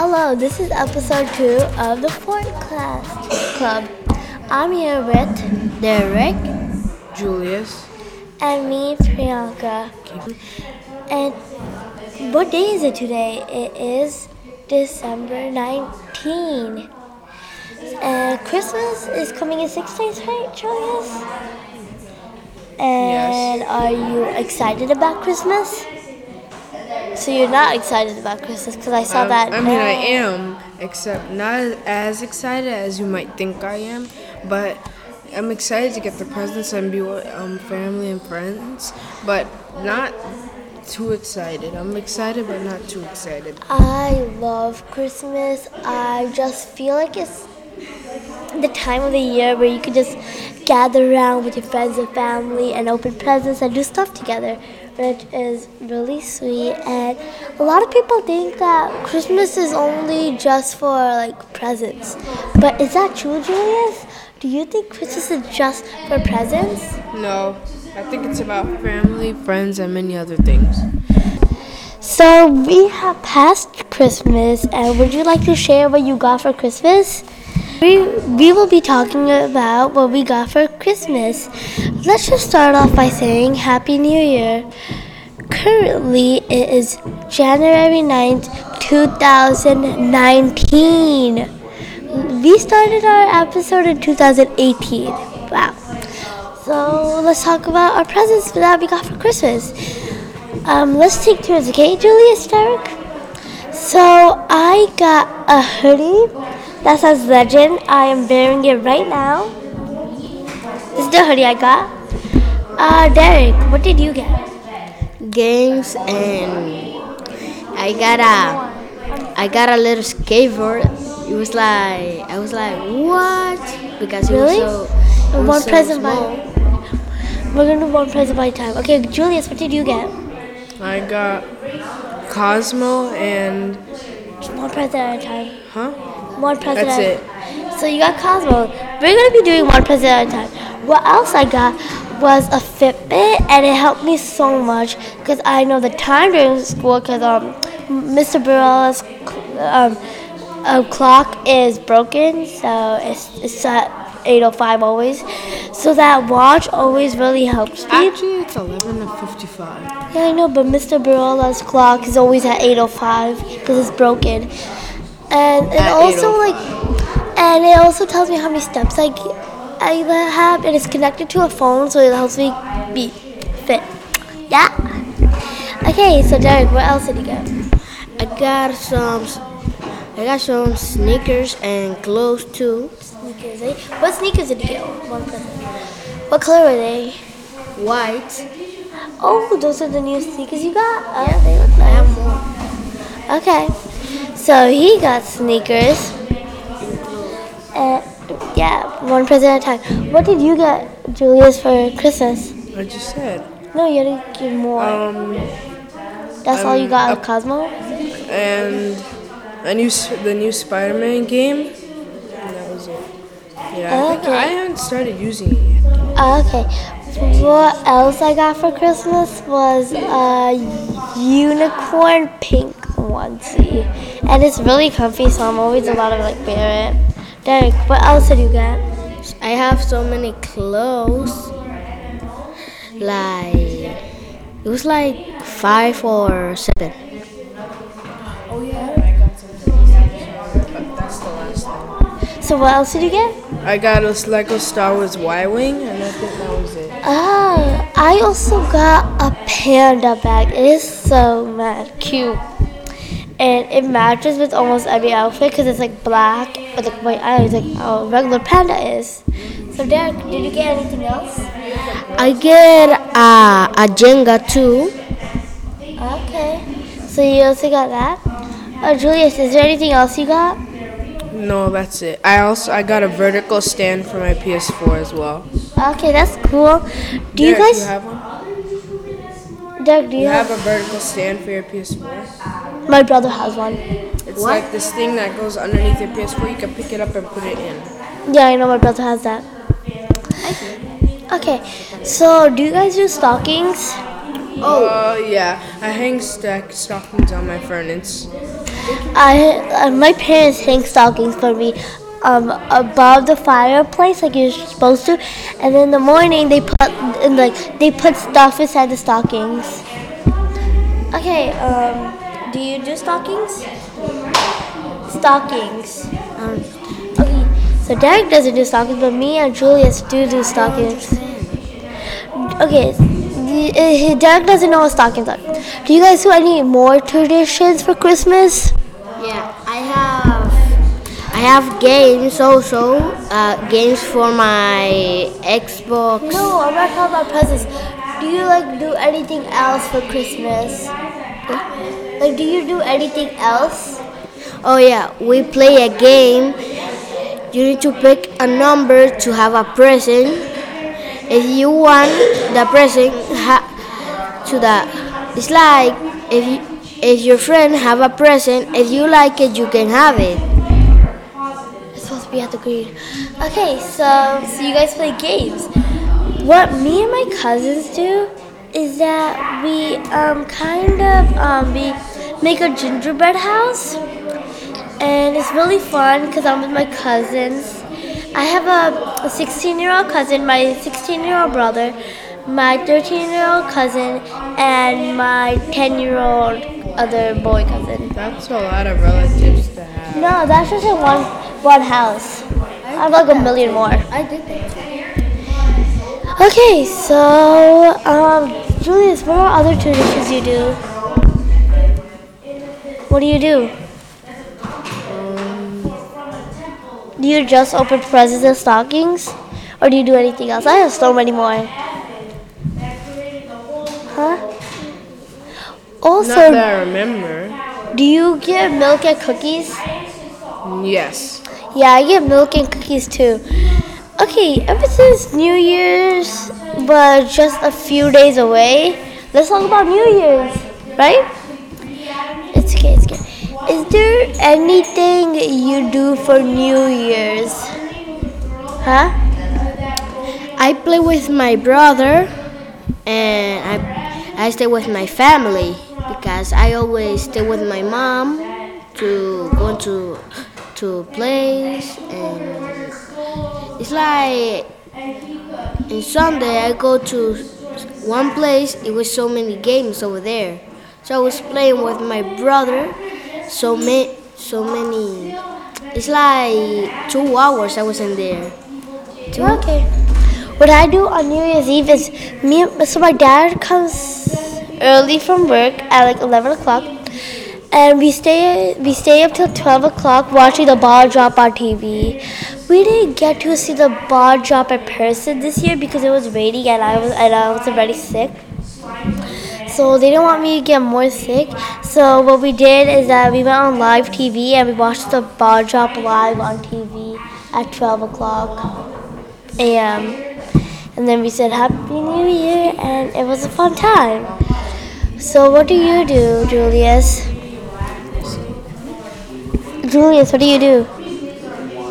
Hello, this is episode two of the Fort Class Club. I'm here with Derick Julius. and me, Priyanka. And what day is it today? It is December 19. And Christmas is coming in six days, right, Julius? And are you excited about Christmas? So you're not excited about Christmas because I saw Um, that. I mean, I am, except not as excited as you might think I am, but I'm excited to get the presents and be with um, family and friends, but not too excited. I'm excited, but not too excited. I love Christmas. I just feel like it's the time of the year where you can just gather around with your friends and family and open presents and do stuff together, which is really sweet. And a lot of people think that Christmas is only just for like presents. But is that true, Julius? Do you think Christmas is just for presents? No, I think it's about family, friends, and many other things. So we have passed Christmas, and would you like to share what you got for Christmas? We, we will be talking about what we got for Christmas. Let's just start off by saying Happy New Year. Currently, it is January 9th, 2019. We started our episode in 2018. Wow. So let's talk about our presents that we got for Christmas. Um, let's take turns, okay, Julius, Derick? So I got a hoodie that says Legend. I am wearing it right now. This is the hoodie I got. Uh, Derick, what did you get? games and I got a I got a little skateboard. It was like I was like what because it Really? was so it was one so present small. by. We're gonna do one present by time. Okay, Julius, what did you get? I got Cozmo and, One present at a time. huh? One present. That's it. So you got Cozmo. We're gonna be doing one present at a time. What else I got was a Fitbit, and it helped me so much because I know the time during school. Because um, Mr. Burrell's um, uh, clock is broken, so it's it's at 8:05 always. So that watch always really helps me. Actually, it's 11 to 55. Yeah, I know, but Mr. Barolla's clock is always at 8:05 because it's broken, and it At also like, and it also tells me how many steps I I have, and it's connected to a phone, so it helps me be fit. Yeah. Okay, so Derick, what else did you get? I got some I got some sneakers and clothes too. Sneakers. Eh? What sneakers did you get? One present. What color were they? White. Oh, those are the new sneakers you got. Oh, they look nice. I have more. Okay, so he got sneakers. Uh, yeah, one present at a time. What did you get, Julius, for Christmas? I just said. No, you had to give more. Um, That's all you um, got uh, of Cozmo? and a new the new Spider-Man game. And that was it. Yeah, I, think Okay. I haven't started using it yet. Ah, okay. What else I got for Christmas was a unicorn pink onesie. And it's really comfy, so I'm always allowed to like wear it. Derick, what else did you get? I have so many clothes. Like it was like five or seven. Oh yeah, I got something. But that's the last thing. So what else did you get? I got a Lego Star Wars Y-wing, and I think that was it. Ah, I also got a panda bag. It is so mad cute. And it matches with almost every outfit because it's like black with like white eyes, like how a regular panda is. So Derick, did you get anything else? I get a a Jenga too. Okay. So you also got that? Oh, Julius, is there anything else you got? No, that's it. I also I got a vertical stand for my PS4 as well. Okay, that's cool. Do you Derick, guys, you Derick, do you, You have? have a vertical stand for your PS4? My brother has one. It's like this thing that goes underneath your PS4. You can pick it up and put it in. Yeah, I know my brother has that. Okay, so do you guys do stockings? Oh, yeah. I hang stack stockings on my furnace. I uh, my parents hang stockings for me um, above the fireplace like you're supposed to, and in the morning they put and like they put stuff inside the stockings. Okay, um, do you do stockings? Stockings. Um, okay, so Derick doesn't do stockings, but me and Julius do do stockings. Okay, uh, Derick doesn't know what stockings are. Do you guys do any more traditions for Christmas? Yeah, I have games also. Uh, games for my Xbox. No, I'm not talking about presents. Do you like do anything else for Christmas? Like, do you do anything else? Oh yeah, we play a game. You need to pick a number to have a present. If you want the present, ha- to the it's like if you, if your friend have a present, if you like it, you can have it. To be at the green. Okay, so so you guys play games. What me and my cousins do is that we um kind of um we make a gingerbread house, and it's really fun because I'm with my cousins. I have a, a 16 year old cousin, my 16 year old brother, my 13 year old cousin, and my 10 year old other boy cousin. That's a lot of relatives to have. No, that's just in one one house. I have like a million more. I did. Okay, so um, Julius, what are other traditions you do? What do you do? Do you just open presents and stockings, or do you do anything else? I have so many more. Huh? Also, Not Also, that I remember. do you give milk and cookies? Yes. Yeah, I get milk and cookies too. Okay, ever since New Year's was just a few days away, let's talk about New Year's, right? It's okay, it's okay. Is there anything you do for New Year's? Huh? I play with my brother, and I I stay with my family because I always stay with my mom to go to to a place and it's like in Sunday I go to one place. It was so many games over there, so I was playing with my brother. So many, so many. It's like two hours I was in there. Two Okay. What I do on New Year's Eve is me. So my dad comes early from work at like eleven o'clock, and we stay we stay up till twelve o'clock watching the ball drop on TV. We didn't get to see the ball drop in person this year because it was raining and I was and I was already sick. So they didn't want me to get more sick. So what we did is that we went on live TV and we watched the ball drop live on TV at twelve o'clock a.m. And then we said Happy New Year, and it was a fun time. So, what do you do, Julius? Julius, what do you do?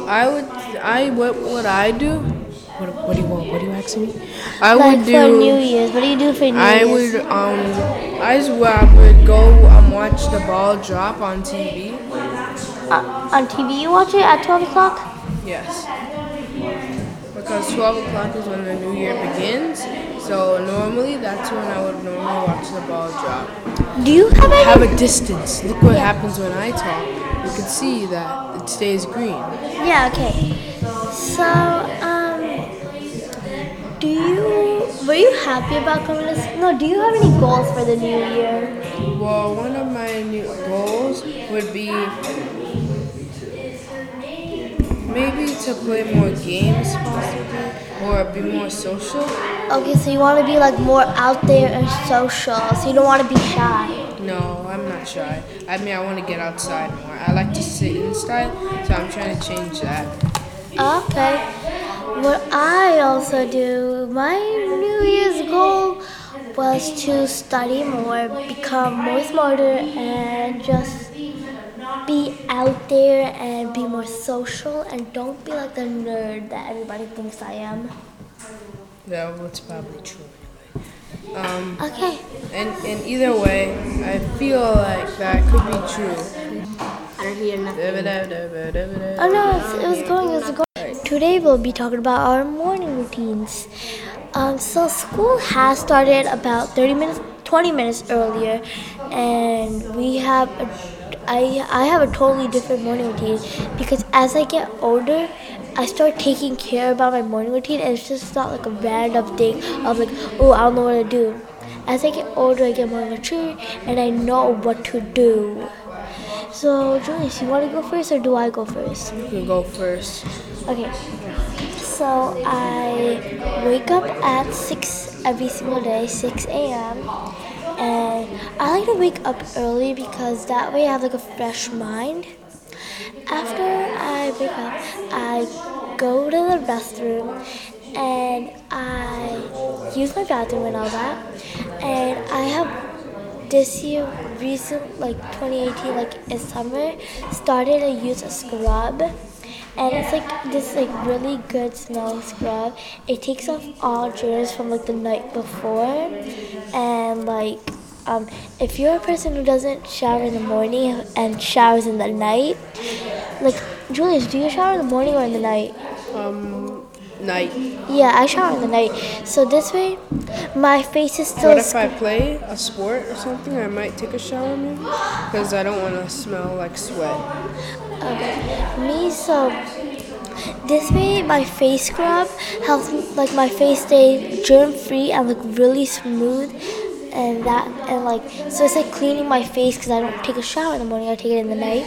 I would. I what would I do? What, what do you want? What do you asking me? I like would for do. New Year's, what do you do for New I Year's? I would um. I just I would go um watch the ball drop on TV. Uh, on TV, you watch it at twelve o'clock. Yes. Because 12 o'clock is when the new year begins. So normally that's when I would normally watch the ball drop. Do you have any? Have a distance. Look what happens when I talk. You can see that it stays green. Yeah. Okay. So, um, do you were you happy about coming to? No. Do you have any goals for the new year? Well, one of my new goals would be maybe to play more games possibly or be more social. Okay, so you want to be like more out there and social, so you don't want to be shy. No, I'm not shy. I mean, I want to get outside more. I like to sit inside, so I'm trying to change that. Okay. What I also do, my New Year's goal was to study more, become more smarter, and just be out there and be more social and don't be like the nerd that everybody thinks I am. Yeah, that's probably true. Um, Okay. and, and either way, I feel like that could be true. I don't hear nothing. Oh no, it's, it was going, it was going. Today we'll be talking about our morning routines. Um, so school has started about 30 minutes, 20 minutes earlier, and we have a, I, I have a totally different morning routine because as I get older, I start taking care about my morning routine, and it's just not like a random thing of like, oh, I don't know what to do. As I get older, I get more mature, and I know what to do. So, Julius, you want to go first, or do I go first? You can go first. Okay. So I wake up at six every single day, six a.m. And I like to wake up early because that way I have like a fresh mind. After I wake up, I go to the restroom and I use my bathroom and all that. And I have this year, recent like 2018, like in summer, started to use a scrub and it's like this like really good smelling scrub. It takes off all germs from like the night before, and like um, if you're a person who doesn't shower in the morning and showers in the night, like Julius, do you shower in the morning or in the night? Um, night. Yeah, I shower in the night. So this way, my face is still. What if I play a sport or something? I might take a shower maybe, because I don't want to smell like sweat. Me so this way my face scrub helps like my face stay germ free and look really smooth and that and like so it's like cleaning my face because I don't take a shower in the morning I take it in the night.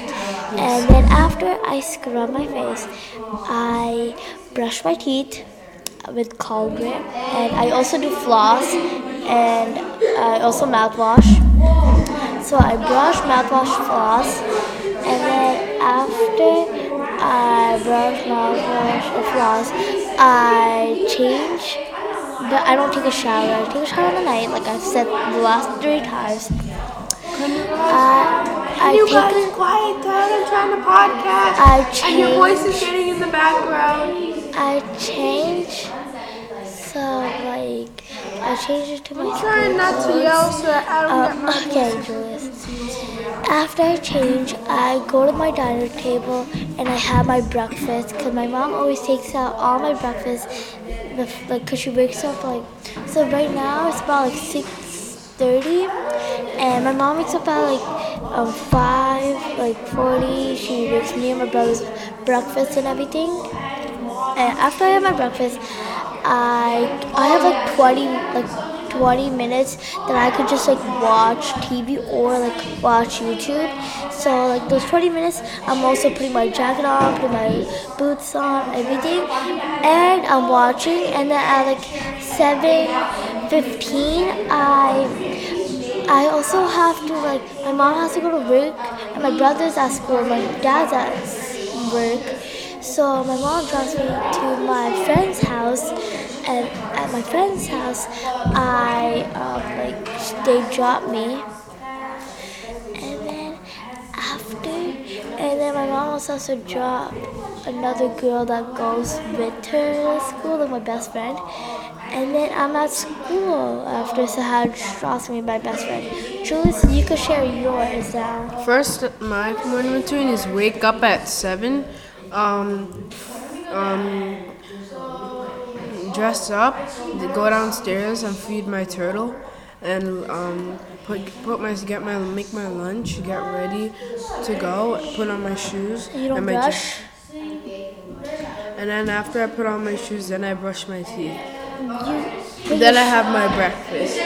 And then after I scrub my face I brush my teeth with Colgate and I also do floss and I also mouthwash. So I brush, mouthwash, floss, and then after I brush, mouthwash, or floss, I change. But I don't take a shower. I take a shower in the night, like I've said the last three times. Uh, I you take guys quiet down. I'm trying to podcast. I and your voice is getting in the background. I change. So like, I change it to my. Trying not to yell so I don't Um, get my okay, Julius. After I change, I go to my dining table and I have my breakfast because my mom always takes out all my breakfast, like, cause she wakes up like. So right now it's about like six thirty, and my mom wakes up at like um, five, like forty. She makes me and my brother's breakfast and everything. And after I have my breakfast, I I have like 20 like 20 minutes that I could just like watch TV or like watch YouTube. So like those 20 minutes, I'm also putting my jacket on, putting my boots on, everything, and I'm watching. And then at like 7:15, I I also have to like my mom has to go to work and my brother's at school, my dad's at work. So my mom drives me to my friend's house and at my friend's house I um, like they drop me and then after and then my mom also drop another girl that goes with her to school, like my best friend. And then I'm at school after Sahaj drops me my best friend. Julius, you could share yours now. First, my morning routine is wake up at seven, um, um, dress up, go downstairs and feed my turtle, and um, put put my get my make my lunch, get ready to go, put on my shoes. You don't and my brush? and then after I put on my shoes, then I brush my teeth. You, Then I have my breakfast.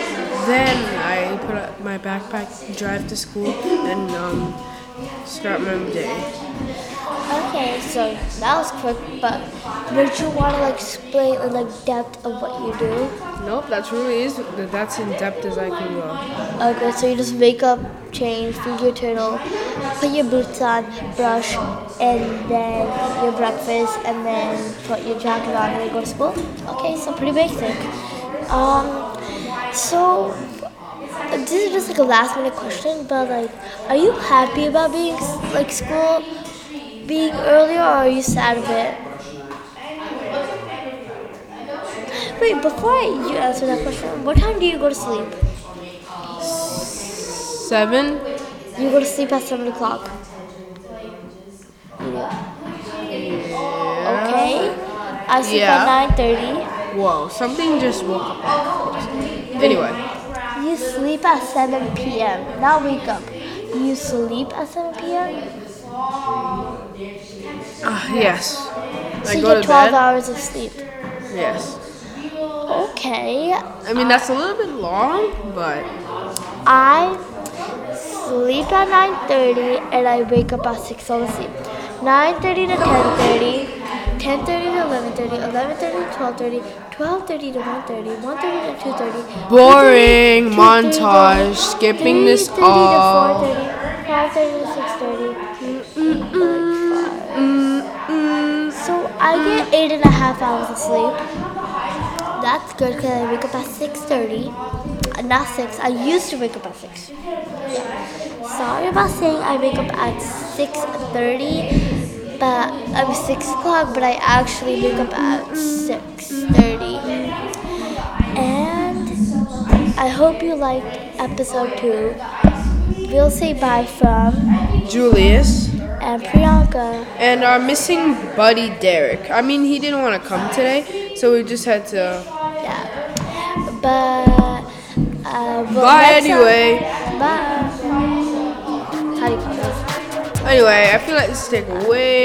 Then I put my backpack, drive to school, and um, start my day. Okay, so that was quick, but would you want to like explain in like depth of what you do? Nope, that's really is that's in depth as I can go. Okay, so you just wake up, change, feed your turtle, put your boots on, brush, and then your breakfast, and then put your jacket on and then go to school. Okay, so pretty basic. Um, so this is just like a last minute question, but like, are you happy about being like school being earlier, or are you sad of it? Wait, before you answer that question, what time do you go to sleep? Seven. You go to sleep at 7 o'clock. video. Okay. I sleep Yeah. at 9:30. Whoa, something just woke up. Anyway, You sleep at 7 p.m. Not wake up. You sleep at 7 p.m. uh, yes. So I you go get to 12 bed. hours of sleep. Yes. Okay. I mean that's a little bit long, but I sleep at 9:30 and I wake up at 6 so let's 9:30 to 10:30, 10:30 to 11:30, 11:30 to 12:30, 12:30 to 1:30, 1:30 to 2:30. boring 2:30 to montage. Skipping this 3:30 all. to 4:30, 5:30 to 6:30. I get eight and a half hours of sleep. That's good because I wake up at 6:30. Uh, Not six. I used to wake up at six. Yeah. Sorry about saying I wake up at 6:30, but I'm six o'clock. But I actually wake up at 6:30. And I hope you liked episode two. We'll say bye from Julius and Priyanka. and our missing buddy Derick. I mean he didn't want to come today, so we just had to. Yeah. But uh, well, Bye anyway. Bye. How do you? Anyway, I feel like this is taking way